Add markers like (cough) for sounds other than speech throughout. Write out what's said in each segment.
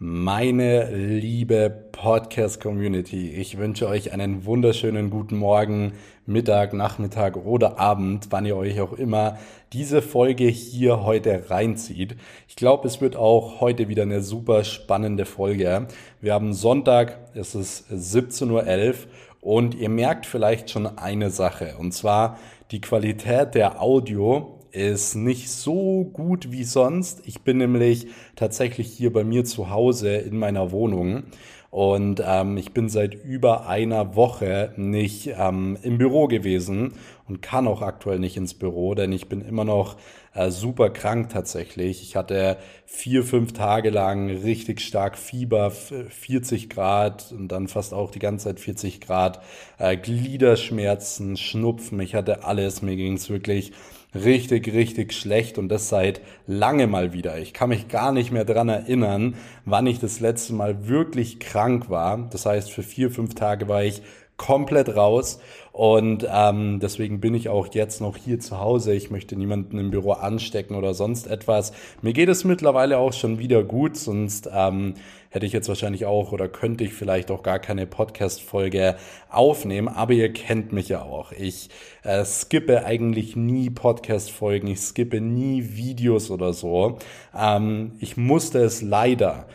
Meine liebe Podcast-Community, ich wünsche euch einen wunderschönen guten Morgen, Mittag, Nachmittag oder Abend, wann ihr euch auch immer diese Folge hier heute reinzieht. Ich glaube, es wird auch heute wieder eine super spannende Folge. Wir haben Sonntag, es ist 17.11 Uhr und ihr merkt vielleicht schon eine Sache, und zwar die Qualität der Audio ist nicht so gut wie sonst. Ich bin nämlich tatsächlich hier bei mir zu Hause in meiner Wohnung und ähm, ich bin seit über einer Woche nicht ähm, im Büro gewesen und kann auch aktuell nicht ins Büro, denn ich bin immer noch äh, super krank tatsächlich. Ich hatte vier, fünf Tage lang richtig stark Fieber, 40 Grad und dann fast auch die ganze Zeit 40 Grad, äh, Gliederschmerzen, Schnupfen. Ich hatte alles. Mir ging es wirklich richtig, richtig schlecht und das seit lange mal wieder. Ich kann mich gar nicht mehr dran erinnern, wann ich das letzte Mal wirklich krank war. Das heißt, für vier, fünf Tage war ich komplett raus und ähm, deswegen bin ich auch jetzt noch hier zu Hause. Ich möchte niemanden im Büro anstecken oder sonst etwas. Mir geht es mittlerweile auch schon wieder gut, sonst ähm, hätte ich jetzt wahrscheinlich auch oder könnte ich vielleicht auch gar keine Podcast-Folge aufnehmen. Aber ihr kennt mich ja auch. Ich äh, skippe eigentlich nie Podcast-Folgen. Ich skippe nie Videos oder so. Ähm, ich musste es leider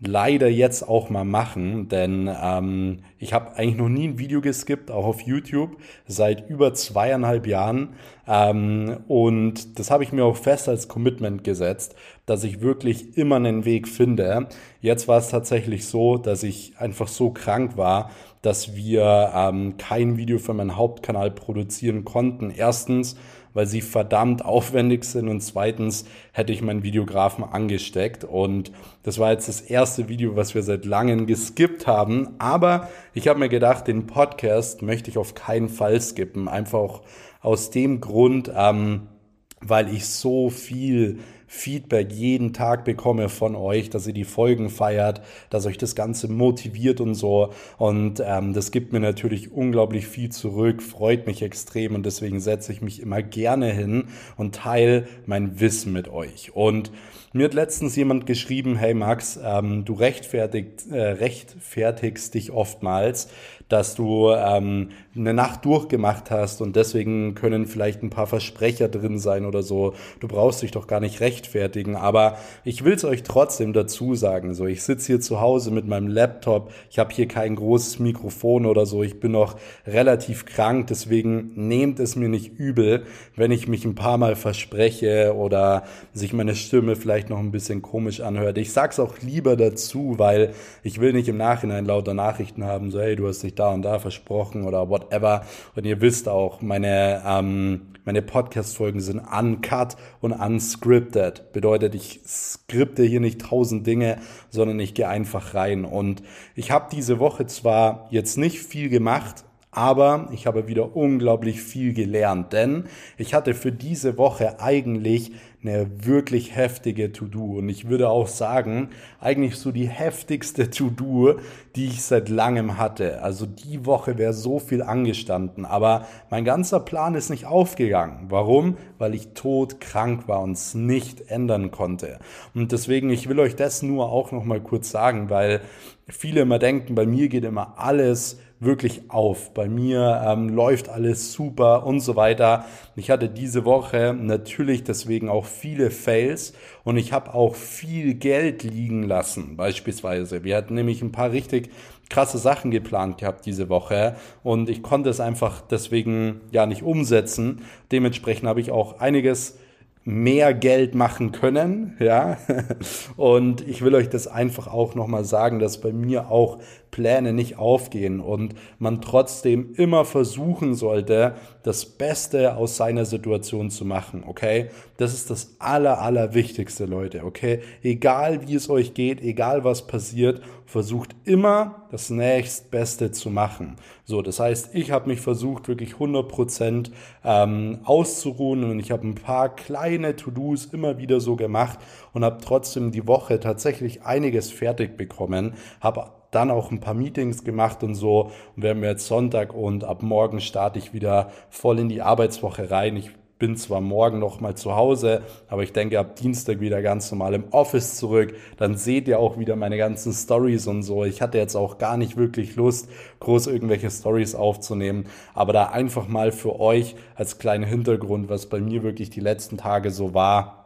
leider jetzt auch mal machen, denn ähm, ich habe eigentlich noch nie ein Video geskippt, auch auf YouTube, seit über zweieinhalb Jahren. Ähm, und das habe ich mir auch fest als Commitment gesetzt, dass ich wirklich immer einen Weg finde. Jetzt war es tatsächlich so, dass ich einfach so krank war, dass wir ähm, kein Video für meinen Hauptkanal produzieren konnten. Erstens, weil sie verdammt aufwendig sind. Und zweitens hätte ich meinen Videografen angesteckt. Und das war jetzt das erste Video, was wir seit langem geskippt haben, aber ich habe mir gedacht, den Podcast möchte ich auf keinen Fall skippen, einfach aus dem Grund, ähm, weil ich so viel Feedback jeden Tag bekomme von euch, dass ihr die Folgen feiert, dass euch das Ganze motiviert und so. Und ähm, das gibt mir natürlich unglaublich viel zurück, freut mich extrem und deswegen setze ich mich immer gerne hin und teile mein Wissen mit euch. Und mir hat letztens jemand geschrieben, hey Max, ähm, du rechtfertigt, äh, rechtfertigst dich oftmals, dass du ähm, eine Nacht durchgemacht hast und deswegen können vielleicht ein paar Versprecher drin sein oder so. Du brauchst dich doch gar nicht rechtfertigen. Aber ich will es euch trotzdem dazu sagen. So, ich sitze hier zu Hause mit meinem Laptop. Ich habe hier kein großes Mikrofon oder so. Ich bin noch relativ krank. Deswegen nehmt es mir nicht übel, wenn ich mich ein paar Mal verspreche oder sich meine Stimme vielleicht noch ein bisschen komisch anhört. Ich sag's auch lieber dazu, weil ich will nicht im Nachhinein lauter Nachrichten haben, so hey, du hast dich da und da versprochen oder whatever. Und ihr wisst auch, meine, ähm, meine Podcast-Folgen sind uncut und unscripted. Bedeutet, ich skripte hier nicht tausend Dinge, sondern ich gehe einfach rein. Und ich habe diese Woche zwar jetzt nicht viel gemacht, aber ich habe wieder unglaublich viel gelernt, denn ich hatte für diese Woche eigentlich eine wirklich heftige To-Do. Und ich würde auch sagen, eigentlich so die heftigste To-Do, die ich seit langem hatte. Also die Woche wäre so viel angestanden. Aber mein ganzer Plan ist nicht aufgegangen. Warum? Weil ich todkrank war und es nicht ändern konnte. Und deswegen, ich will euch das nur auch noch mal kurz sagen, weil viele immer denken, bei mir geht immer alles wirklich auf. Bei mir ähm, läuft alles super und so weiter. Ich hatte diese Woche natürlich deswegen auch viele Fails und ich habe auch viel Geld liegen lassen, beispielsweise. Wir hatten nämlich ein paar richtig krasse Sachen geplant gehabt diese Woche und ich konnte es einfach deswegen ja nicht umsetzen. Dementsprechend habe ich auch einiges mehr Geld machen können, ja. (laughs) Und ich will euch das einfach auch nochmal sagen, dass bei mir auch Pläne nicht aufgehen und man trotzdem immer versuchen sollte, das Beste aus seiner Situation zu machen, okay? Das ist das aller, aller Wichtigste, Leute, okay? Egal wie es euch geht, egal was passiert, versucht immer das nächstbeste zu machen. So, das heißt, ich habe mich versucht, wirklich 100% ähm, auszuruhen und ich habe ein paar kleine To-Dos immer wieder so gemacht und habe trotzdem die Woche tatsächlich einiges fertig bekommen, habe dann auch ein paar Meetings gemacht und so. Und wir haben jetzt Sonntag und ab morgen starte ich wieder voll in die Arbeitswoche rein. Ich bin zwar morgen noch mal zu Hause, aber ich denke ab Dienstag wieder ganz normal im Office zurück. Dann seht ihr auch wieder meine ganzen Stories und so. Ich hatte jetzt auch gar nicht wirklich Lust, groß irgendwelche Stories aufzunehmen, aber da einfach mal für euch als kleiner Hintergrund, was bei mir wirklich die letzten Tage so war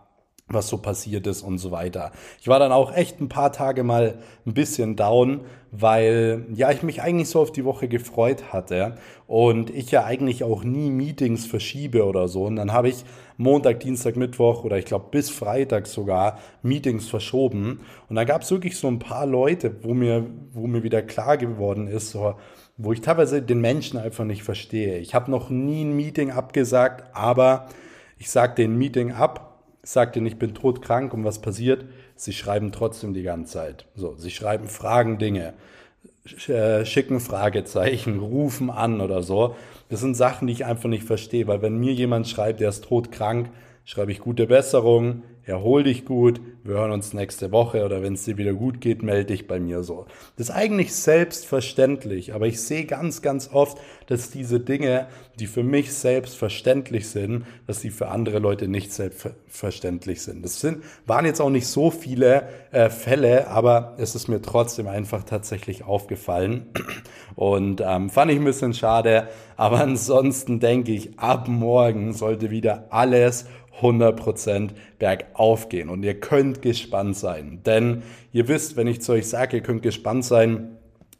was so passiert ist und so weiter. Ich war dann auch echt ein paar Tage mal ein bisschen down, weil ja, ich mich eigentlich so auf die Woche gefreut hatte und ich ja eigentlich auch nie Meetings verschiebe oder so. Und dann habe ich Montag, Dienstag, Mittwoch oder ich glaube bis Freitag sogar Meetings verschoben. Und da gab es wirklich so ein paar Leute, wo mir, wo mir wieder klar geworden ist, so, wo ich teilweise den Menschen einfach nicht verstehe. Ich habe noch nie ein Meeting abgesagt, aber ich sage den Meeting ab sagt ihnen, ich bin todkrank und was passiert? Sie schreiben trotzdem die ganze Zeit. So, sie schreiben Fragen, Dinge, äh, schicken Fragezeichen, rufen an oder so. Das sind Sachen, die ich einfach nicht verstehe, weil wenn mir jemand schreibt, der ist todkrank, schreibe ich gute Besserung, erhol dich gut, wir hören uns nächste Woche oder wenn es dir wieder gut geht, melde dich bei mir so. Das ist eigentlich selbstverständlich, aber ich sehe ganz, ganz oft, dass diese Dinge, die für mich selbstverständlich sind, dass die für andere Leute nicht selbstverständlich sind. Das sind, waren jetzt auch nicht so viele äh, Fälle, aber es ist mir trotzdem einfach tatsächlich aufgefallen und ähm, fand ich ein bisschen schade, aber ansonsten denke ich, ab morgen sollte wieder alles 100% bergauf gehen. Und ihr könnt gespannt sein. Denn ihr wisst, wenn ich zu euch sage, ihr könnt gespannt sein,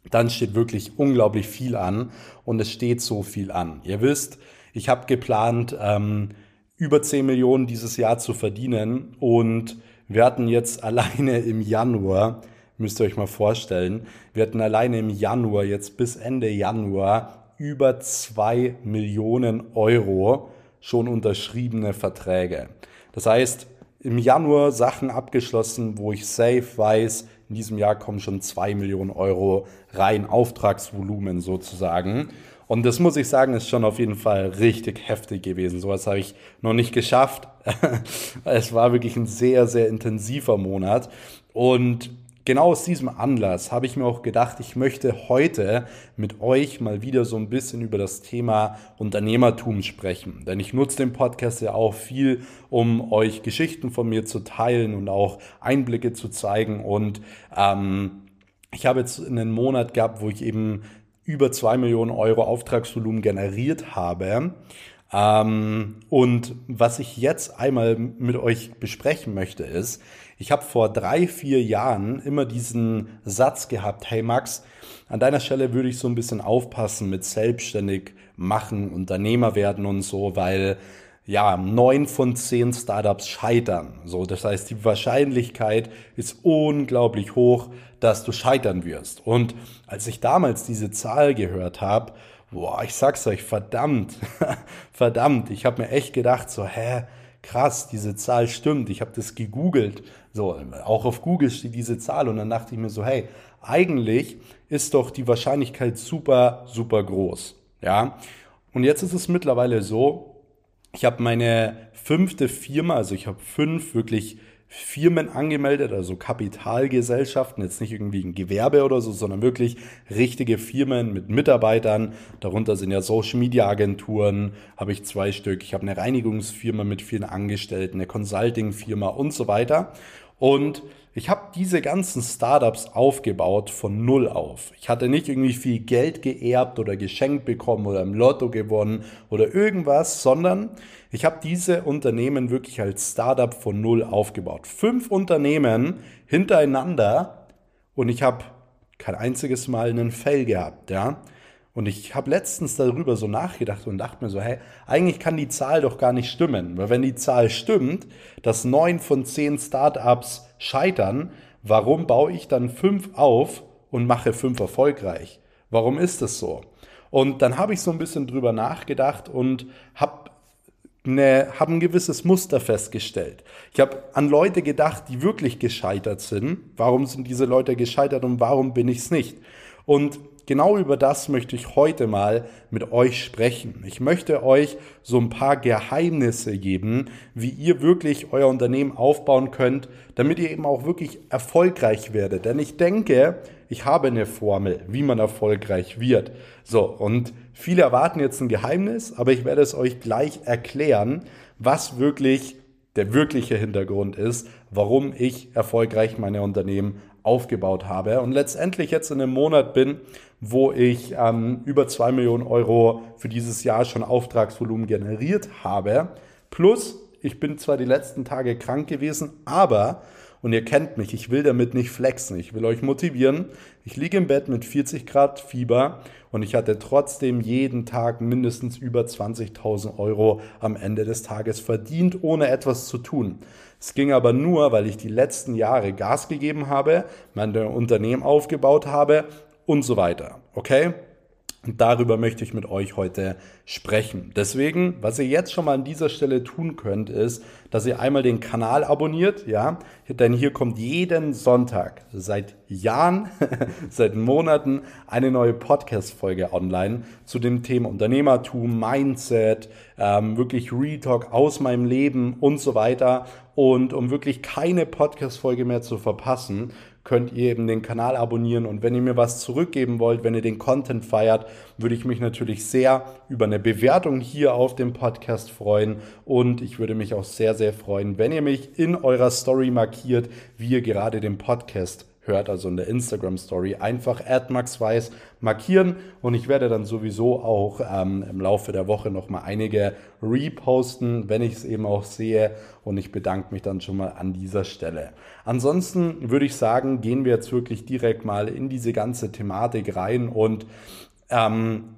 dann steht wirklich unglaublich viel an. Und es steht so viel an. Ihr wisst, ich habe geplant, ähm, über 10 Millionen dieses Jahr zu verdienen. Und wir hatten jetzt (laughs) alleine im Januar, müsst ihr euch mal vorstellen, wir hatten alleine im Januar, jetzt bis Ende Januar, über 2 Millionen Euro schon unterschriebene Verträge. Das heißt, im Januar Sachen abgeschlossen, wo ich safe weiß, in diesem Jahr kommen schon zwei Millionen Euro rein Auftragsvolumen sozusagen. Und das muss ich sagen, ist schon auf jeden Fall richtig heftig gewesen. Sowas habe ich noch nicht geschafft. (laughs) es war wirklich ein sehr, sehr intensiver Monat. Und genau aus diesem Anlass habe ich mir auch gedacht, ich möchte heute mit euch mal wieder so ein bisschen über das Thema Unternehmertum sprechen. Denn ich nutze den Podcast ja auch viel, um euch Geschichten von mir zu teilen und auch Einblicke zu zeigen. Und ähm, ich habe jetzt einen Monat gehabt, wo ich eben über zwei Millionen Euro Auftragsvolumen generiert habe. Ähm, und was ich jetzt einmal mit euch besprechen möchte, ist, ich habe vor drei, vier Jahren immer diesen Satz gehabt, hey Max, an deiner Stelle würde ich so ein bisschen aufpassen mit selbstständig machen, Unternehmer werden und so, weil ja, neun von zehn Startups scheitern. So, das heißt, die Wahrscheinlichkeit ist unglaublich hoch, dass du scheitern wirst. Und als ich damals diese Zahl gehört habe, boah, ich sag's euch, verdammt, (laughs) verdammt, ich habe mir echt gedacht, so, hä, krass, diese Zahl stimmt. Ich habe das gegoogelt. So, auch auf Google steht diese Zahl und dann dachte ich mir so, hey, eigentlich ist doch die Wahrscheinlichkeit super, super groß. Ja. Und jetzt ist es mittlerweile so, ich habe meine fünfte Firma, also ich habe fünf wirklich Firmen angemeldet, also Kapitalgesellschaften, jetzt nicht irgendwie ein Gewerbe oder so, sondern wirklich richtige Firmen mit Mitarbeitern. Darunter sind ja Social Media Agenturen, habe ich zwei Stück. Ich habe eine Reinigungsfirma mit vielen Angestellten, eine Consulting-Firma und so weiter. Und ich habe diese ganzen Startups aufgebaut von null auf. Ich hatte nicht irgendwie viel Geld geerbt oder geschenkt bekommen oder im Lotto gewonnen oder irgendwas, sondern ich habe diese Unternehmen wirklich als Startup von null aufgebaut. Fünf Unternehmen hintereinander und ich habe kein einziges Mal einen Fail gehabt, ja. Und ich habe letztens darüber so nachgedacht und dachte mir so, hey, eigentlich kann die Zahl doch gar nicht stimmen. Weil wenn die Zahl stimmt, dass neun von zehn Startups scheitern, warum baue ich dann fünf auf und mache fünf erfolgreich? Warum ist das so? Und dann habe ich so ein bisschen drüber nachgedacht und habe eine, hab ein gewisses Muster festgestellt. Ich habe an Leute gedacht, die wirklich gescheitert sind. Warum sind diese Leute gescheitert und warum bin ich es nicht? Und genau über das möchte ich heute mal mit euch sprechen. Ich möchte euch so ein paar Geheimnisse geben, wie ihr wirklich euer Unternehmen aufbauen könnt, damit ihr eben auch wirklich erfolgreich werdet. Denn ich denke, ich habe eine Formel, wie man erfolgreich wird. So, und viele erwarten jetzt ein Geheimnis, aber ich werde es euch gleich erklären, was wirklich der wirkliche Hintergrund ist, warum ich erfolgreich meine Unternehmen aufgebaut habe und letztendlich jetzt in einem Monat bin, wo ich ähm, über zwei Millionen Euro für dieses Jahr schon Auftragsvolumen generiert habe. Plus, ich bin zwar die letzten Tage krank gewesen, aber, und ihr kennt mich, ich will damit nicht flexen, ich will euch motivieren. Ich liege im Bett mit 40 Grad Fieber und ich hatte trotzdem jeden Tag mindestens über 20.000 Euro am Ende des Tages verdient, ohne etwas zu tun. Es ging aber nur, weil ich die letzten Jahre Gas gegeben habe, mein Unternehmen aufgebaut habe und so weiter. Okay? Und darüber möchte ich mit euch heute sprechen. Deswegen, was ihr jetzt schon mal an dieser Stelle tun könnt, ist, dass ihr einmal den Kanal abonniert, ja, denn hier kommt jeden Sonntag seit Jahren, (laughs) seit Monaten eine neue Podcast-Folge online zu dem Thema Unternehmertum, Mindset, ähm, wirklich Retalk aus meinem Leben und so weiter. Und um wirklich keine Podcast-Folge mehr zu verpassen, könnt ihr eben den Kanal abonnieren. Und wenn ihr mir was zurückgeben wollt, wenn ihr den Content feiert, würde ich mich natürlich sehr über eine Bewertung hier auf dem Podcast freuen. Und ich würde mich auch sehr, sehr freuen, wenn ihr mich in eurer Story markiert, wie ihr gerade den Podcast hört, also in der Instagram Story, einfach @maxweiss markieren und ich werde dann sowieso auch ähm, im Laufe der Woche noch mal einige reposten, wenn ich es eben auch sehe und ich bedanke mich dann schon mal an dieser Stelle. Ansonsten würde ich sagen, gehen wir jetzt wirklich direkt mal in diese ganze Thematik rein und ähm,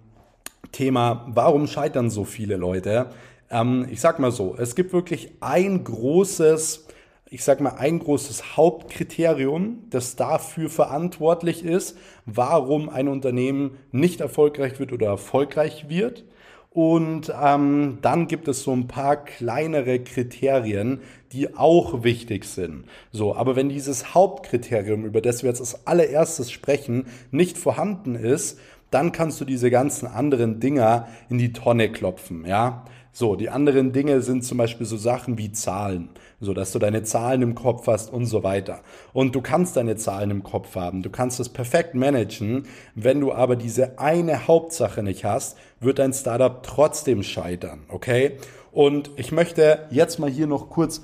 Thema, warum scheitern so viele Leute? Ähm, ich sag mal so, es gibt wirklich ein großes ich sage mal, ein großes Hauptkriterium, das dafür verantwortlich ist, warum ein Unternehmen nicht erfolgreich wird oder erfolgreich wird. Und ähm, dann gibt es so ein paar kleinere Kriterien, die auch wichtig sind. So, aber wenn dieses Hauptkriterium, über das wir jetzt als allererstes sprechen, nicht vorhanden ist, dann kannst du diese ganzen anderen Dinger in die Tonne klopfen, ja. So, die anderen Dinge sind zum Beispiel so Sachen wie Zahlen so dass du deine Zahlen im Kopf hast und so weiter. Und du kannst deine Zahlen im Kopf haben, du kannst es perfekt managen. Wenn du aber diese eine Hauptsache nicht hast, wird dein Startup trotzdem scheitern, okay? Und ich möchte jetzt mal hier noch kurz,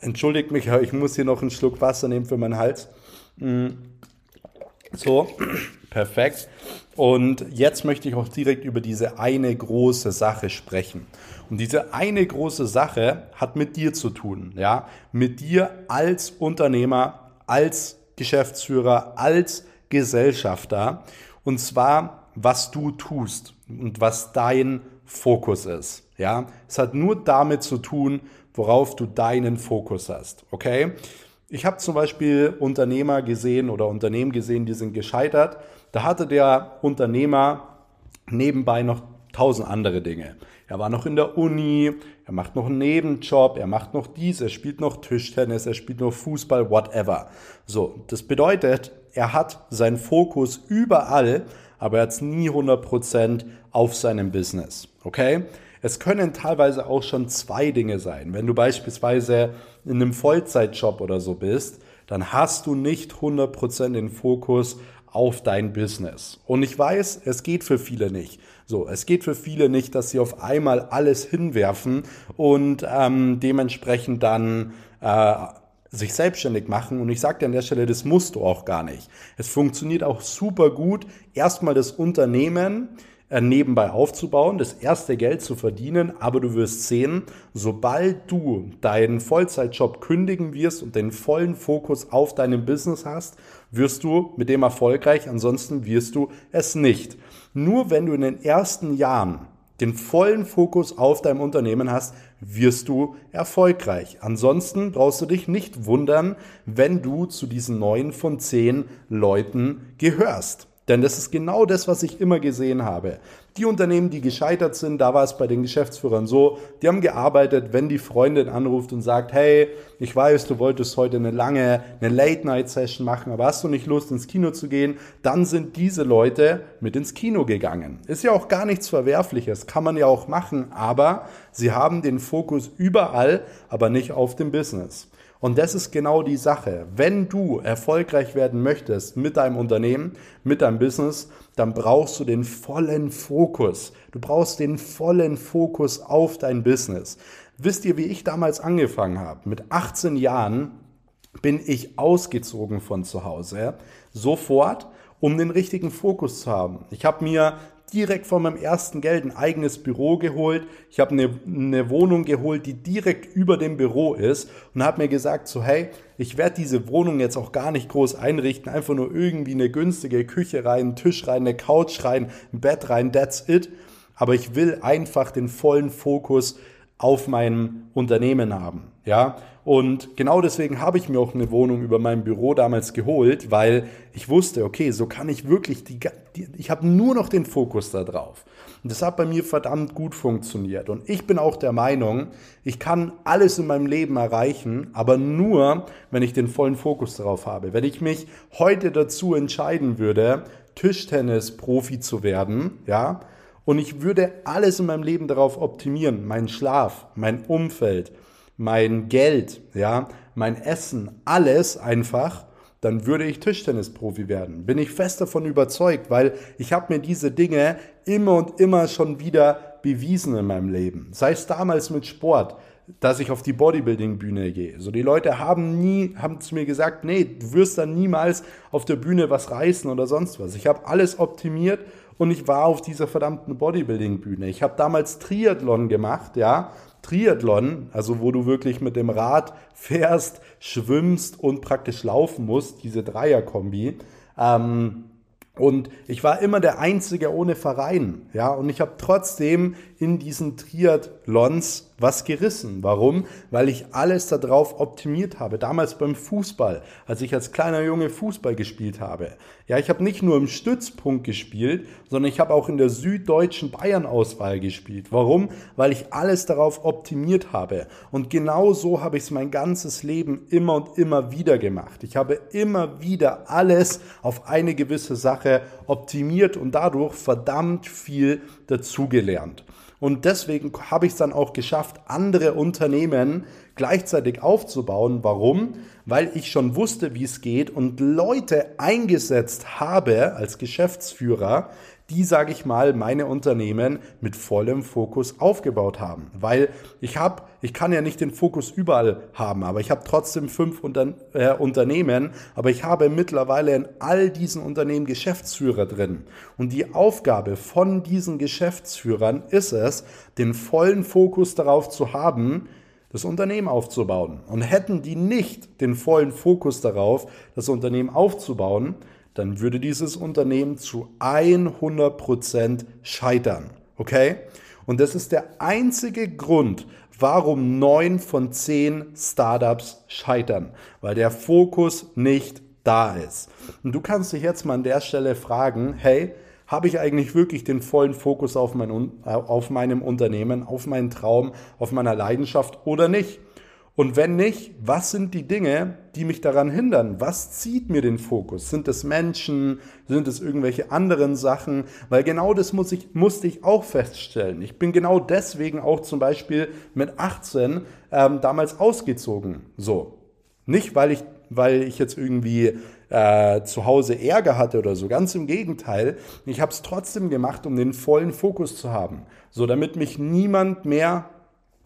entschuldigt mich, ich muss hier noch einen Schluck Wasser nehmen für meinen Hals. Mm. So, perfekt. Und jetzt möchte ich auch direkt über diese eine große Sache sprechen. Und diese eine große Sache hat mit dir zu tun, ja, mit dir als Unternehmer, als Geschäftsführer, als Gesellschafter. Und zwar, was du tust und was dein Fokus ist, ja. Es hat nur damit zu tun, worauf du deinen Fokus hast, okay? Ich habe zum Beispiel Unternehmer gesehen oder Unternehmen gesehen, die sind gescheitert. Da hatte der Unternehmer nebenbei noch tausend andere Dinge. Er war noch in der Uni, er macht noch einen Nebenjob, er macht noch dies, er spielt noch Tischtennis, er spielt noch Fußball, whatever. So, das bedeutet, er hat seinen Fokus überall, aber er hat nie 100% auf seinem Business. Okay? Es können teilweise auch schon zwei Dinge sein. Wenn du beispielsweise in einem Vollzeitjob oder so bist, dann hast du nicht 100% den Fokus auf dein Business. Und ich weiß, es geht für viele nicht. So, es geht für viele nicht, dass sie auf einmal alles hinwerfen und ähm, dementsprechend dann äh, sich selbstständig machen. Und ich sage dir an der Stelle, das musst du auch gar nicht. Es funktioniert auch super gut, erstmal das Unternehmen nebenbei aufzubauen, das erste Geld zu verdienen, aber du wirst sehen, sobald du deinen Vollzeitjob kündigen wirst und den vollen Fokus auf deinem Business hast, wirst du mit dem erfolgreich, ansonsten wirst du es nicht. Nur wenn du in den ersten Jahren den vollen Fokus auf deinem Unternehmen hast, wirst du erfolgreich. Ansonsten brauchst du dich nicht wundern, wenn du zu diesen neun von zehn Leuten gehörst. Denn das ist genau das, was ich immer gesehen habe. Die Unternehmen, die gescheitert sind, da war es bei den Geschäftsführern so, die haben gearbeitet, wenn die Freundin anruft und sagt, hey, ich weiß, du wolltest heute eine lange, eine Late-Night-Session machen, aber hast du nicht Lust, ins Kino zu gehen? Dann sind diese Leute mit ins Kino gegangen. Ist ja auch gar nichts Verwerfliches, kann man ja auch machen, aber sie haben den Fokus überall, aber nicht auf dem Business. Und das ist genau die Sache. Wenn du erfolgreich werden möchtest mit deinem Unternehmen, mit deinem Business, dann brauchst du den vollen Fokus. Du brauchst den vollen Fokus auf dein Business. Wisst ihr, wie ich damals angefangen habe? Mit 18 Jahren bin ich ausgezogen von zu Hause, sofort, um den richtigen Fokus zu haben. Ich habe mir direkt von meinem ersten Geld ein eigenes Büro geholt. Ich habe eine, eine Wohnung geholt, die direkt über dem Büro ist und habe mir gesagt, so hey, ich werde diese Wohnung jetzt auch gar nicht groß einrichten, einfach nur irgendwie eine günstige Küche rein, einen Tisch rein, eine Couch rein, ein Bett rein, that's it. Aber ich will einfach den vollen Fokus auf mein Unternehmen haben. Ja, und genau deswegen habe ich mir auch eine Wohnung über mein Büro damals geholt, weil ich wusste, okay, so kann ich wirklich die, die ich habe nur noch den Fokus da drauf. Und das hat bei mir verdammt gut funktioniert. Und ich bin auch der Meinung, ich kann alles in meinem Leben erreichen, aber nur, wenn ich den vollen Fokus darauf habe. Wenn ich mich heute dazu entscheiden würde, Tischtennis-Profi zu werden, ja, und ich würde alles in meinem Leben darauf optimieren, meinen Schlaf, mein Umfeld, mein Geld, ja, mein Essen, alles einfach, dann würde ich Tischtennisprofi werden. Bin ich fest davon überzeugt, weil ich habe mir diese Dinge immer und immer schon wieder bewiesen in meinem Leben. Sei es damals mit Sport, dass ich auf die Bodybuilding-Bühne gehe. So die Leute haben nie, haben zu mir gesagt, nee, du wirst dann niemals auf der Bühne was reißen oder sonst was. Ich habe alles optimiert und ich war auf dieser verdammten Bodybuilding-Bühne. Ich habe damals Triathlon gemacht, ja, Triathlon, also wo du wirklich mit dem Rad fährst, schwimmst und praktisch laufen musst, diese Dreierkombi. Ähm, und ich war immer der Einzige ohne Verein, ja, und ich habe trotzdem in diesen Triathlons was gerissen. Warum? Weil ich alles darauf optimiert habe. Damals beim Fußball, als ich als kleiner Junge Fußball gespielt habe. Ja, ich habe nicht nur im Stützpunkt gespielt, sondern ich habe auch in der süddeutschen Bayern-Auswahl gespielt. Warum? Weil ich alles darauf optimiert habe. Und genau so habe ich es mein ganzes Leben immer und immer wieder gemacht. Ich habe immer wieder alles auf eine gewisse Sache optimiert und dadurch verdammt viel dazugelernt. Und deswegen habe ich es dann auch geschafft, andere Unternehmen gleichzeitig aufzubauen. Warum? Weil ich schon wusste, wie es geht und Leute eingesetzt habe als Geschäftsführer, die, sage ich mal, meine Unternehmen mit vollem Fokus aufgebaut haben. Weil ich habe, ich kann ja nicht den Fokus überall haben, aber ich habe trotzdem fünf Unter äh, Unternehmen, aber ich habe mittlerweile in all diesen Unternehmen Geschäftsführer drin. Und die Aufgabe von diesen Geschäftsführern ist es, den vollen Fokus darauf zu haben, das Unternehmen aufzubauen. Und hätten die nicht den vollen Fokus darauf, das Unternehmen aufzubauen, dann würde dieses Unternehmen zu 100% scheitern. Okay? Und das ist der einzige Grund, warum neun von zehn Startups scheitern, weil der Fokus nicht da ist. Und du kannst dich jetzt mal an der Stelle fragen, hey, habe ich eigentlich wirklich den vollen Fokus auf, mein, auf meinem Unternehmen, auf meinen Traum, auf meiner Leidenschaft oder nicht? Und wenn nicht, was sind die Dinge, die mich daran hindern? Was zieht mir den Fokus? Sind es Menschen? Sind es irgendwelche anderen Sachen? Weil genau das muss ich, musste ich auch feststellen. Ich bin genau deswegen auch zum Beispiel mit 18 ähm, damals ausgezogen. So. Nicht, weil ich, weil ich jetzt irgendwie äh, zu Hause Ärger hatte oder so. Ganz im Gegenteil. Ich habe es trotzdem gemacht, um den vollen Fokus zu haben. So, damit mich niemand mehr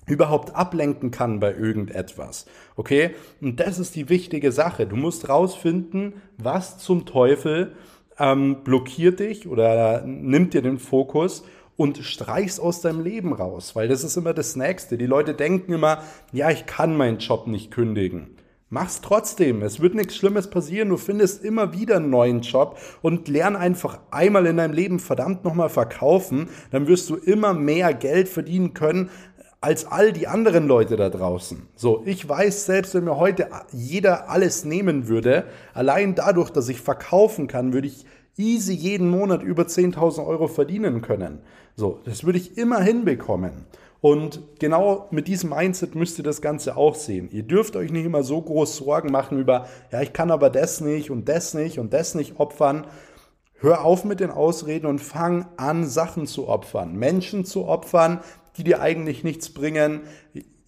überhaupt ablenken kann bei irgendetwas. Okay? Und das ist die wichtige Sache. Du musst rausfinden, was zum Teufel ähm, blockiert dich oder nimmt dir den Fokus und streichst aus deinem Leben raus, weil das ist immer das Nächste. Die Leute denken immer, ja, ich kann meinen Job nicht kündigen. Mach's trotzdem. Es wird nichts Schlimmes passieren. Du findest immer wieder einen neuen Job und lern einfach einmal in deinem Leben verdammt nochmal verkaufen. Dann wirst du immer mehr Geld verdienen können, als all die anderen Leute da draußen. So, ich weiß selbst, wenn mir heute jeder alles nehmen würde, allein dadurch, dass ich verkaufen kann, würde ich easy jeden Monat über 10.000 Euro verdienen können. So, das würde ich immer hinbekommen. Und genau mit diesem Mindset müsst ihr das Ganze auch sehen. Ihr dürft euch nicht immer so groß Sorgen machen über, ja, ich kann aber das nicht und das nicht und das nicht opfern. Hör auf mit den Ausreden und fang an, Sachen zu opfern, Menschen zu opfern, die dir eigentlich nichts bringen.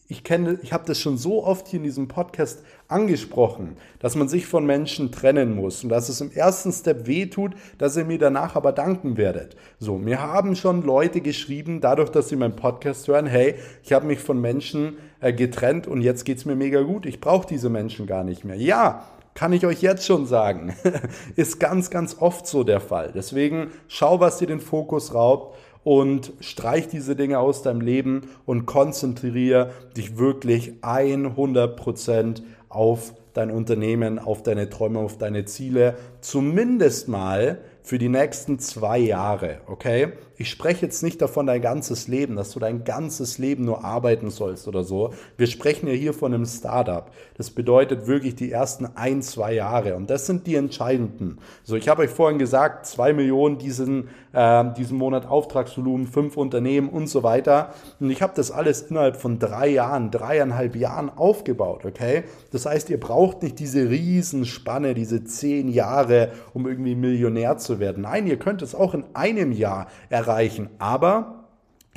ich kenne, ich habe das schon so oft hier in diesem Podcast angesprochen, dass man sich von Menschen trennen muss und dass es im ersten Step wehtut, dass ihr mir danach aber danken werdet. So, mir haben schon Leute geschrieben, dadurch, dass sie meinen Podcast hören, hey, ich habe mich von Menschen äh, getrennt und jetzt geht's mir mega gut. Ich brauche diese Menschen gar nicht mehr. Ja, kann ich euch jetzt schon sagen. (laughs) Ist ganz, ganz oft so der Fall. Deswegen schau, was dir den Fokus raubt und streich diese Dinge aus deinem Leben und konzentriere dich wirklich 100% auf dein Unternehmen, auf deine Träume, auf deine Ziele. Zumindest mal für die nächsten zwei Jahre, okay? Ich spreche jetzt nicht davon dein ganzes Leben, dass du dein ganzes Leben nur arbeiten sollst oder so. Wir sprechen ja hier von einem Startup. Das bedeutet wirklich die ersten ein, zwei Jahre. Und das sind die entscheidenden. So, ich habe euch vorhin gesagt, zwei Millionen diesen, äh, diesen Monat Auftragsvolumen, fünf Unternehmen und so weiter. Und ich habe das alles innerhalb von drei Jahren, dreieinhalb Jahren aufgebaut, okay? Das heißt, ihr braucht nicht diese Riesenspanne, diese zehn Jahre, um irgendwie Millionär zu werden. Nein, ihr könnt es auch in einem Jahr erreichen, aber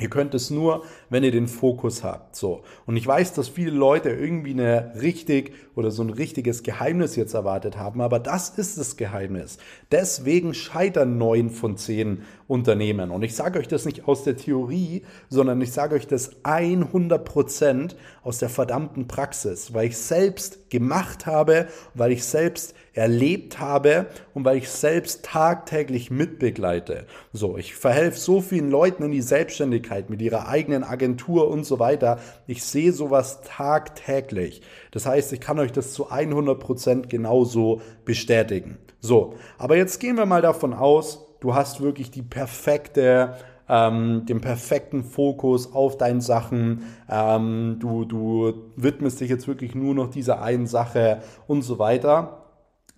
Ihr könnt es nur, wenn ihr den Fokus habt. So. Und ich weiß, dass viele Leute irgendwie eine richtig oder so ein richtiges Geheimnis jetzt erwartet haben, aber das ist das Geheimnis. Deswegen scheitern neun von zehn Unternehmen. Und ich sage euch das nicht aus der Theorie, sondern ich sage euch das 100 Prozent aus der verdammten Praxis, weil ich selbst gemacht habe, weil ich selbst erlebt habe und weil ich selbst tagtäglich mitbegleite. So, ich verhelfe so vielen Leuten in die Selbstständigkeit mit ihrer eigenen Agentur und so weiter. Ich sehe sowas tagtäglich. Das heißt, ich kann euch das zu 100 Prozent genauso bestätigen. So, aber jetzt gehen wir mal davon aus, du hast wirklich die perfekte ähm, den perfekten Fokus auf deine Sachen. Ähm, du, du widmest dich jetzt wirklich nur noch dieser einen Sache und so weiter.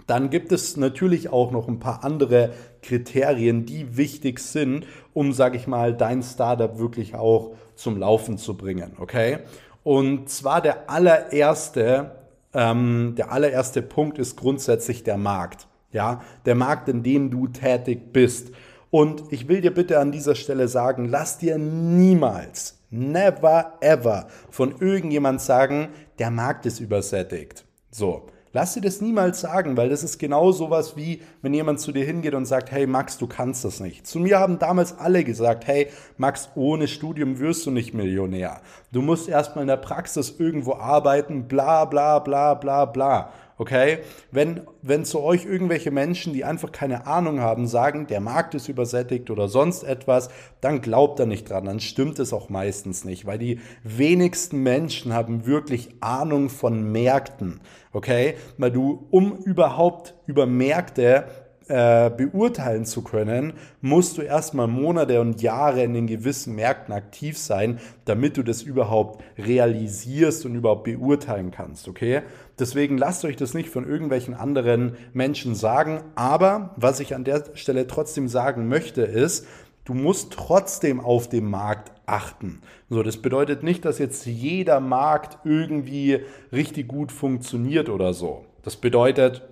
Dann gibt es natürlich auch noch ein paar andere Kriterien, die wichtig sind, um, sage ich mal, dein Startup wirklich auch zum Laufen zu bringen. Okay? Und zwar der allererste, ähm, der allererste Punkt ist grundsätzlich der Markt. Ja, der Markt, in dem du tätig bist. Und ich will dir bitte an dieser Stelle sagen, lass dir niemals, never ever von irgendjemand sagen, der Markt ist übersättigt. So. Lass dir das niemals sagen, weil das ist genau sowas wie, wenn jemand zu dir hingeht und sagt, hey Max, du kannst das nicht. Zu mir haben damals alle gesagt, hey Max, ohne Studium wirst du nicht Millionär. Du musst erstmal in der Praxis irgendwo arbeiten, bla bla bla bla bla. Okay? Wenn, wenn zu euch irgendwelche Menschen, die einfach keine Ahnung haben, sagen, der Markt ist übersättigt oder sonst etwas, dann glaubt da nicht dran. Dann stimmt es auch meistens nicht, weil die wenigsten Menschen haben wirklich Ahnung von Märkten. Okay? Weil du, um überhaupt über Märkte äh, beurteilen zu können, musst du erstmal Monate und Jahre in den gewissen Märkten aktiv sein, damit du das überhaupt realisierst und überhaupt beurteilen kannst, okay? Deswegen lasst euch das nicht von irgendwelchen anderen Menschen sagen, aber was ich an der Stelle trotzdem sagen möchte ist, du musst trotzdem auf dem Markt achten. So, das bedeutet nicht, dass jetzt jeder Markt irgendwie richtig gut funktioniert oder so. Das bedeutet,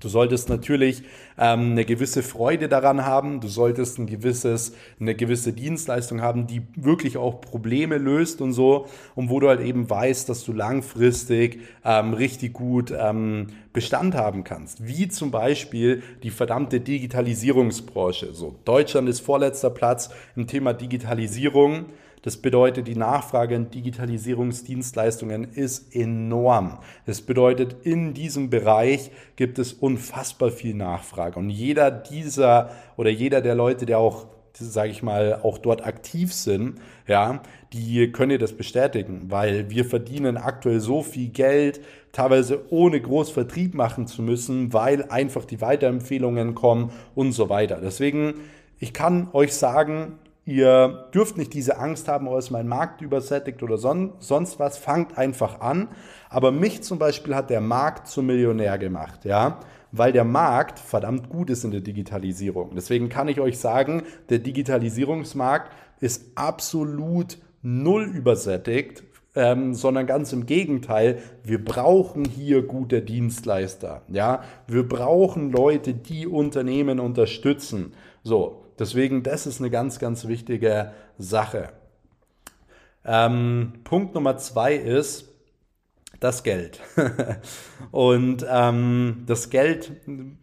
Du solltest natürlich ähm, eine gewisse Freude daran haben. Du solltest ein gewisses, eine gewisse Dienstleistung haben, die wirklich auch Probleme löst und so. Und wo du halt eben weißt, dass du langfristig ähm, richtig gut ähm, Bestand haben kannst. Wie zum Beispiel die verdammte Digitalisierungsbranche. So, Deutschland ist vorletzter Platz im Thema Digitalisierung. Das bedeutet, die Nachfrage an Digitalisierungsdienstleistungen ist enorm. Das bedeutet, in diesem Bereich gibt es unfassbar viel Nachfrage. Und jeder dieser oder jeder der Leute, der auch sage ich mal, auch dort aktiv sind, ja, die können das bestätigen, weil wir verdienen aktuell so viel Geld, teilweise ohne groß Vertrieb machen zu müssen, weil einfach die Weiterempfehlungen kommen und so weiter. Deswegen, ich kann euch sagen, Ihr dürft nicht diese Angst haben, oh, ist mein Markt übersättigt oder son sonst was. Fangt einfach an. Aber mich zum Beispiel hat der Markt zum Millionär gemacht, ja, weil der Markt verdammt gut ist in der Digitalisierung. Deswegen kann ich euch sagen, der Digitalisierungsmarkt ist absolut null übersättigt, ähm, sondern ganz im Gegenteil, wir brauchen hier gute Dienstleister. Ja, wir brauchen Leute, die Unternehmen unterstützen. So, Deswegen, das ist eine ganz, ganz wichtige Sache. Ähm, Punkt Nummer zwei ist, das Geld. (laughs) und ähm, das Geld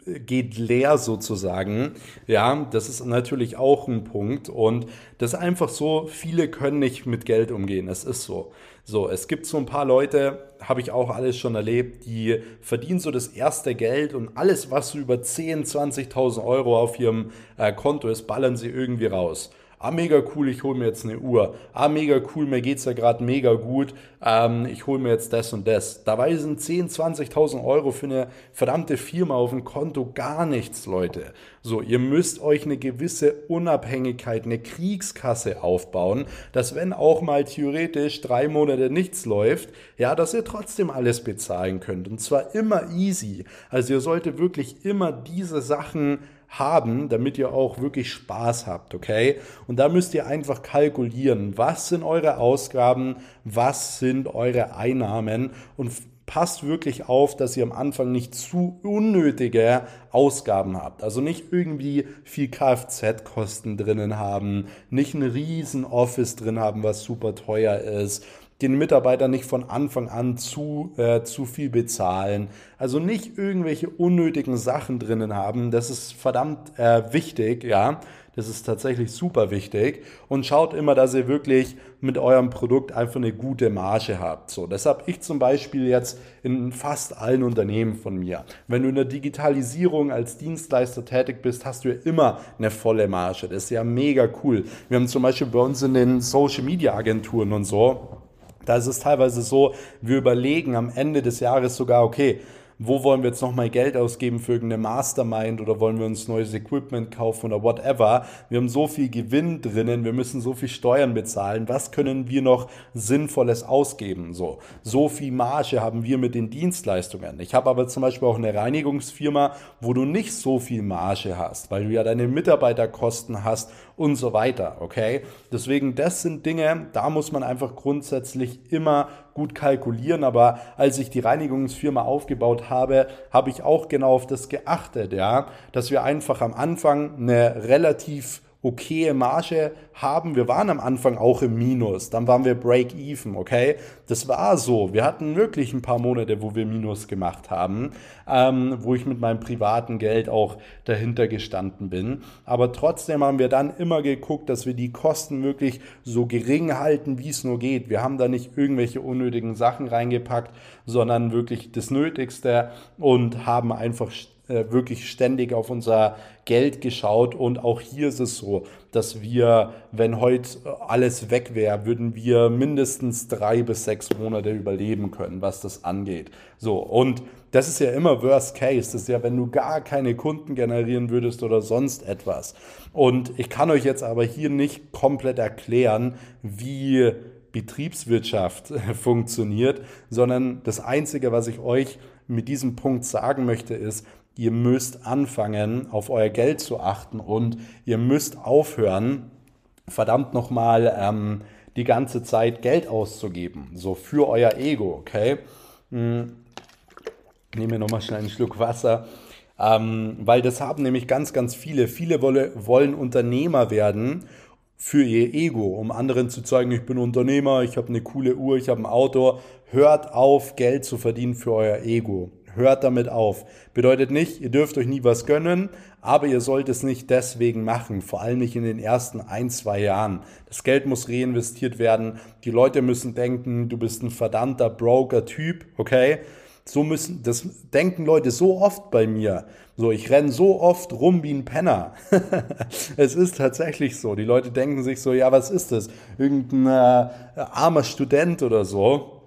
geht leer sozusagen. Ja, das ist natürlich auch ein Punkt. Und das ist einfach so, viele können nicht mit Geld umgehen. Es ist so. So, es gibt so ein paar Leute, habe ich auch alles schon erlebt, die verdienen so das erste Geld und alles, was so über 10.000, 20.000 Euro auf ihrem äh, Konto ist, ballern sie irgendwie raus ah, mega cool, ich hole mir jetzt eine Uhr. Ah, mega cool, mir geht's ja gerade mega gut, ähm, ich hole mir jetzt das und das. Dabei sind 10, 20.000 Euro für eine verdammte Firma auf dem Konto gar nichts, Leute. So, ihr müsst euch eine gewisse Unabhängigkeit, eine Kriegskasse aufbauen, dass wenn auch mal theoretisch drei Monate nichts läuft, ja, dass ihr trotzdem alles bezahlen könnt. Und zwar immer easy. Also ihr solltet wirklich immer diese Sachen haben, damit ihr auch wirklich Spaß habt, okay? Und da müsst ihr einfach kalkulieren, was sind eure Ausgaben, was sind eure Einnahmen und passt wirklich auf, dass ihr am Anfang nicht zu unnötige Ausgaben habt. Also nicht irgendwie viel Kfz-Kosten drinnen haben, nicht ein riesen Office drin haben, was super teuer ist den Mitarbeitern nicht von Anfang an zu, äh, zu viel bezahlen. Also nicht irgendwelche unnötigen Sachen drinnen haben. Das ist verdammt äh, wichtig, ja. Das ist tatsächlich super wichtig. Und schaut immer, dass ihr wirklich mit eurem Produkt einfach eine gute Marge habt. So, das habe ich zum Beispiel jetzt in fast allen Unternehmen von mir. Wenn du in der Digitalisierung als Dienstleister tätig bist, hast du ja immer eine volle Marge. Das ist ja mega cool. Wir haben zum Beispiel bei uns in den Social Media Agenturen und so, da ist es teilweise so, wir überlegen am Ende des Jahres sogar, okay, wo wollen wir jetzt nochmal Geld ausgeben für irgendeine Mastermind oder wollen wir uns neues Equipment kaufen oder whatever. Wir haben so viel Gewinn drinnen, wir müssen so viel Steuern bezahlen. Was können wir noch Sinnvolles ausgeben? So, so viel Marge haben wir mit den Dienstleistungen. Ich habe aber zum Beispiel auch eine Reinigungsfirma, wo du nicht so viel Marge hast, weil du ja deine Mitarbeiterkosten hast und so weiter. Okay? Deswegen, das sind Dinge, da muss man einfach grundsätzlich immer gut kalkulieren. Aber als ich die Reinigungsfirma aufgebaut habe, habe ich auch genau auf das geachtet, ja, dass wir einfach am Anfang eine relativ okaye Marge haben. Wir waren am Anfang auch im Minus, dann waren wir Break-Even, okay? Das war so. Wir hatten wirklich ein paar Monate, wo wir Minus gemacht haben, ähm, wo ich mit meinem privaten Geld auch dahinter gestanden bin. Aber trotzdem haben wir dann immer geguckt, dass wir die Kosten wirklich so gering halten, wie es nur geht. Wir haben da nicht irgendwelche unnötigen Sachen reingepackt, sondern wirklich das Nötigste und haben einfach wirklich ständig auf unser Geld geschaut und auch hier ist es so, dass wir, wenn heute alles weg wäre, würden wir mindestens drei bis sechs Monate überleben können, was das angeht. So und das ist ja immer Worst Case. Das ist ja, wenn du gar keine Kunden generieren würdest oder sonst etwas. Und ich kann euch jetzt aber hier nicht komplett erklären, wie Betriebswirtschaft (laughs) funktioniert, sondern das Einzige, was ich euch mit diesem Punkt sagen möchte, ist, ihr müsst anfangen, auf euer Geld zu achten und ihr müsst aufhören, verdammt nochmal ähm, die ganze Zeit Geld auszugeben, so für euer Ego, okay? Hm. Mir nochmal schnell einen Schluck Wasser, ähm, weil das haben nämlich ganz, ganz viele. Viele wolle, wollen Unternehmer werden für ihr Ego, um anderen zu zeigen, ich bin Unternehmer, ich habe eine coole Uhr, ich habe ein Auto. Hört auf, Geld zu verdienen für euer Ego. Hört damit auf. Bedeutet nicht, ihr dürft euch nie was gönnen, aber ihr sollt es nicht deswegen machen, vor allem nicht in den ersten ein, zwei Jahren. Das Geld muss reinvestiert werden. Die Leute müssen denken, du bist ein verdammter Broker-Typ, okay? So müssen, das denken Leute so oft bei mir. So, ich renne so oft rum wie ein Penner. (laughs) es ist tatsächlich so. Die Leute denken sich so, ja, was ist das? Irgendein äh, armer Student oder so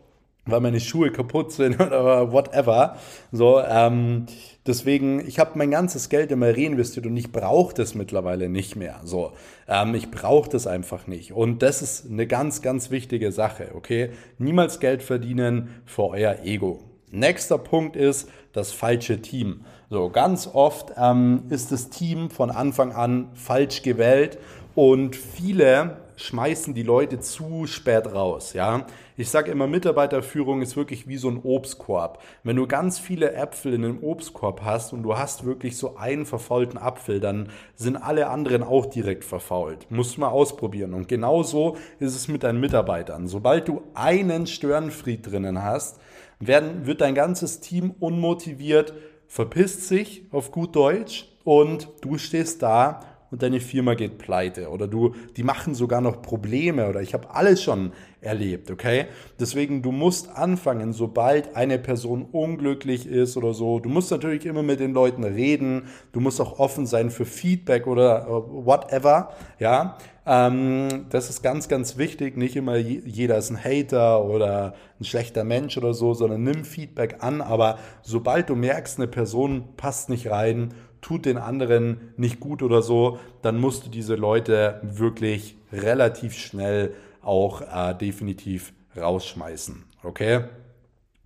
weil meine Schuhe kaputt sind (laughs) oder whatever. So, ähm, deswegen, ich habe mein ganzes Geld immer reinvestiert und ich brauche das mittlerweile nicht mehr. So, ähm, ich brauche das einfach nicht. Und das ist eine ganz, ganz wichtige Sache. Okay, niemals Geld verdienen für euer Ego. Nächster Punkt ist das falsche Team. So, ganz oft ähm, ist das Team von Anfang an falsch gewählt und viele schmeißen die Leute zu spät raus, ja. Ich sage immer, Mitarbeiterführung ist wirklich wie so ein Obstkorb. Wenn du ganz viele Äpfel in einem Obstkorb hast und du hast wirklich so einen verfaulten Apfel, dann sind alle anderen auch direkt verfault. Musst du mal ausprobieren. Und genauso ist es mit deinen Mitarbeitern. Sobald du einen Störenfried drinnen hast, werden, wird dein ganzes Team unmotiviert, verpisst sich auf gut Deutsch und du stehst da und deine Firma geht pleite oder du, die machen sogar noch Probleme oder ich habe alles schon erlebt, okay? Deswegen, du musst anfangen, sobald eine Person unglücklich ist oder so. Du musst natürlich immer mit den Leuten reden. Du musst auch offen sein für Feedback oder uh, whatever, ja? Ähm, das ist ganz, ganz wichtig. Nicht immer jeder ist ein Hater oder ein schlechter Mensch oder so, sondern nimm Feedback an. Aber sobald du merkst, eine Person passt nicht rein, tut den anderen nicht gut oder so, dann musst du diese Leute wirklich relativ schnell auch äh, definitiv rausschmeißen. Okay?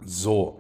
So,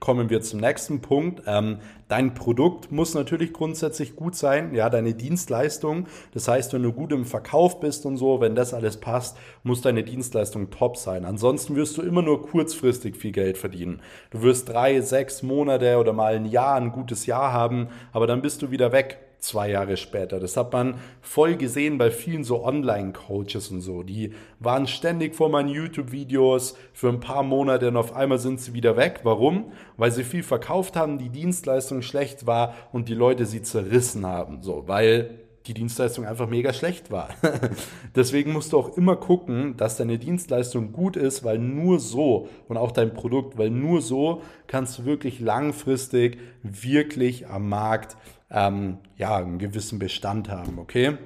kommen wir zum nächsten Punkt. Ähm, dein Produkt muss natürlich grundsätzlich gut sein, ja, deine Dienstleistung. Das heißt, wenn du gut im Verkauf bist und so, wenn das alles passt, muss deine Dienstleistung top sein. Ansonsten wirst du immer nur kurzfristig viel Geld verdienen. Du wirst drei, sechs Monate oder mal ein Jahr, ein gutes Jahr haben, aber dann bist du wieder weg zwei Jahre später. Das hat man voll gesehen bei vielen so Online-Coaches und so. Die waren ständig vor meinen YouTube-Videos für ein paar Monate und auf einmal sind sie wieder weg. Warum? Weil sie viel verkauft haben, die Dienstleistung schlecht war und die Leute sie zerrissen haben. So, weil die Dienstleistung einfach mega schlecht war. (laughs) Deswegen musst du auch immer gucken, dass deine Dienstleistung gut ist, weil nur so und auch dein Produkt, weil nur so kannst du wirklich langfristig wirklich am Markt ähm, ja, einen gewissen Bestand haben, okay?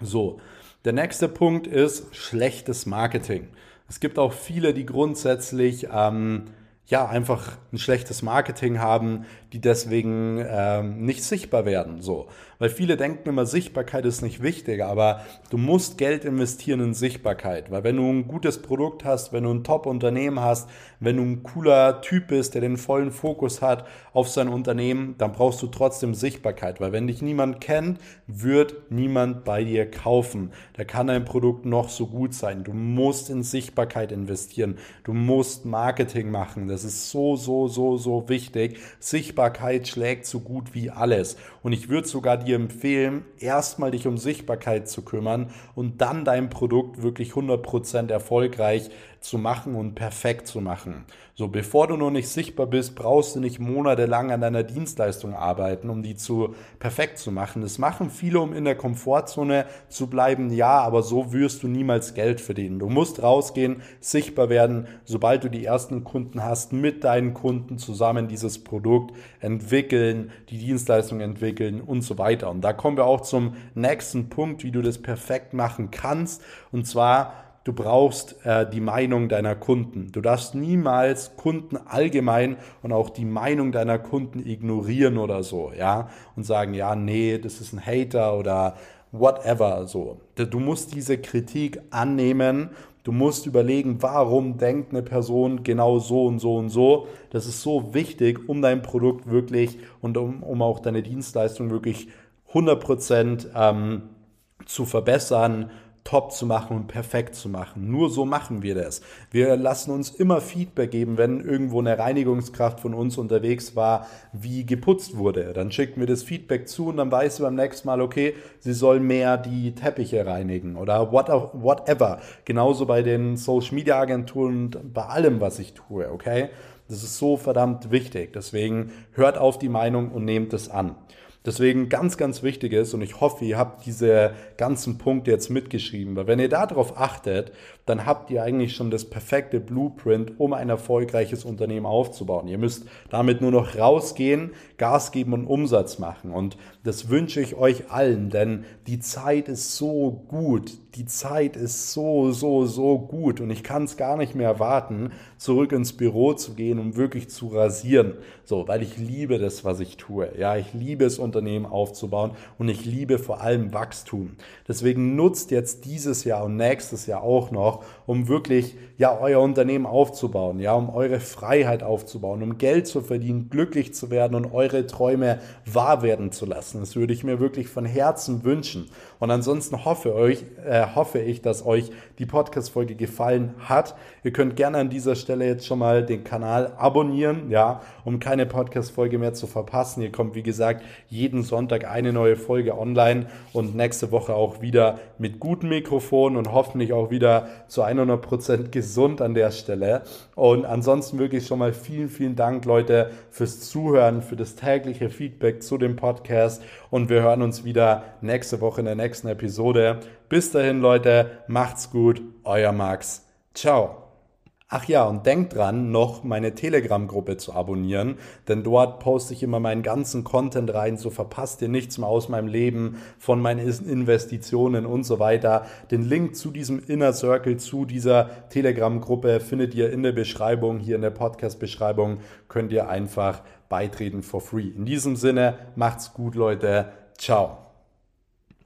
So, der nächste Punkt ist schlechtes Marketing. Es gibt auch viele, die grundsätzlich ähm, ja einfach ein schlechtes Marketing haben, die deswegen ähm, nicht sichtbar werden. So, weil viele denken immer, Sichtbarkeit ist nicht wichtig, aber du musst Geld investieren in Sichtbarkeit, weil wenn du ein gutes Produkt hast, wenn du ein Top-Unternehmen hast, wenn du ein cooler Typ bist, der den vollen Fokus hat auf sein Unternehmen, dann brauchst du trotzdem Sichtbarkeit, weil wenn dich niemand kennt, wird niemand bei dir kaufen. Da kann dein Produkt noch so gut sein. Du musst in Sichtbarkeit investieren. Du musst Marketing machen. Das ist so, so, so, so wichtig. Sichtbarkeit schlägt so gut wie alles. Und ich würde sogar dir empfehlen, erstmal dich um Sichtbarkeit zu kümmern und dann dein Produkt wirklich 100% erfolgreich zu machen und perfekt zu machen. So, bevor du noch nicht sichtbar bist, brauchst du nicht monatelang an deiner Dienstleistung arbeiten, um die zu perfekt zu machen. Das machen viele, um in der Komfortzone zu bleiben. Ja, aber so wirst du niemals Geld verdienen. Du musst rausgehen, sichtbar werden, sobald du die ersten Kunden hast, mit deinen Kunden zusammen dieses Produkt entwickeln, die Dienstleistung entwickeln und so weiter. Und da kommen wir auch zum nächsten Punkt, wie du das perfekt machen kannst. Und zwar du brauchst äh, die Meinung deiner Kunden. Du darfst niemals Kunden allgemein und auch die Meinung deiner Kunden ignorieren oder so, ja, und sagen, ja, nee, das ist ein Hater oder whatever, so. Du musst diese Kritik annehmen. Du musst überlegen, warum denkt eine Person genau so und so und so. Das ist so wichtig, um dein Produkt wirklich und um, um auch deine Dienstleistung wirklich 100% ähm, zu verbessern top zu machen und perfekt zu machen. Nur so machen wir das. Wir lassen uns immer Feedback geben, wenn irgendwo eine Reinigungskraft von uns unterwegs war, wie geputzt wurde. Dann schicken wir das Feedback zu und dann weißt du beim nächsten Mal, okay, sie soll mehr die Teppiche reinigen oder whatever. Genauso bei den Social Media Agenturen und bei allem, was ich tue, okay? Das ist so verdammt wichtig. Deswegen hört auf die Meinung und nehmt es an. Deswegen ganz, ganz wichtig ist, und ich hoffe, ihr habt diese ganzen Punkte jetzt mitgeschrieben, weil wenn ihr darauf achtet, dann habt ihr eigentlich schon das perfekte Blueprint, um ein erfolgreiches Unternehmen aufzubauen. Ihr müsst damit nur noch rausgehen, Gas geben und Umsatz machen. Und das wünsche ich euch allen, denn die Zeit ist so gut. Die Zeit ist so, so, so gut. Und ich kann es gar nicht mehr erwarten, zurück ins Büro zu gehen, um wirklich zu rasieren. So, weil ich liebe das, was ich tue. Ja, ich liebe es und Unternehmen aufzubauen und ich liebe vor allem Wachstum. Deswegen nutzt jetzt dieses Jahr und nächstes Jahr auch noch, um wirklich ja euer Unternehmen aufzubauen, ja, um eure Freiheit aufzubauen, um Geld zu verdienen, glücklich zu werden und eure Träume wahr werden zu lassen. Das würde ich mir wirklich von Herzen wünschen. Und ansonsten hoffe euch, äh, hoffe ich, dass euch die Podcast-Folge gefallen hat. Ihr könnt gerne an dieser Stelle jetzt schon mal den Kanal abonnieren, ja, um keine Podcast-Folge mehr zu verpassen. Hier kommt, wie gesagt, jeden Sonntag eine neue Folge online und nächste Woche auch wieder mit gutem Mikrofon und hoffentlich auch wieder zu 100 Prozent gesund an der Stelle. Und ansonsten wirklich schon mal vielen, vielen Dank, Leute, fürs Zuhören, für das tägliche Feedback zu dem Podcast und wir hören uns wieder nächste Woche in der nächsten Episode. Bis dahin, Leute, macht's gut, euer Max. Ciao. Ach ja, und denkt dran, noch meine Telegram-Gruppe zu abonnieren, denn dort poste ich immer meinen ganzen Content rein, so verpasst ihr nichts mehr aus meinem Leben, von meinen Investitionen und so weiter. Den Link zu diesem Inner Circle, zu dieser Telegram-Gruppe findet ihr in der Beschreibung, hier in der Podcast-Beschreibung, könnt ihr einfach beitreten for free. In diesem Sinne, macht's gut, Leute. Ciao.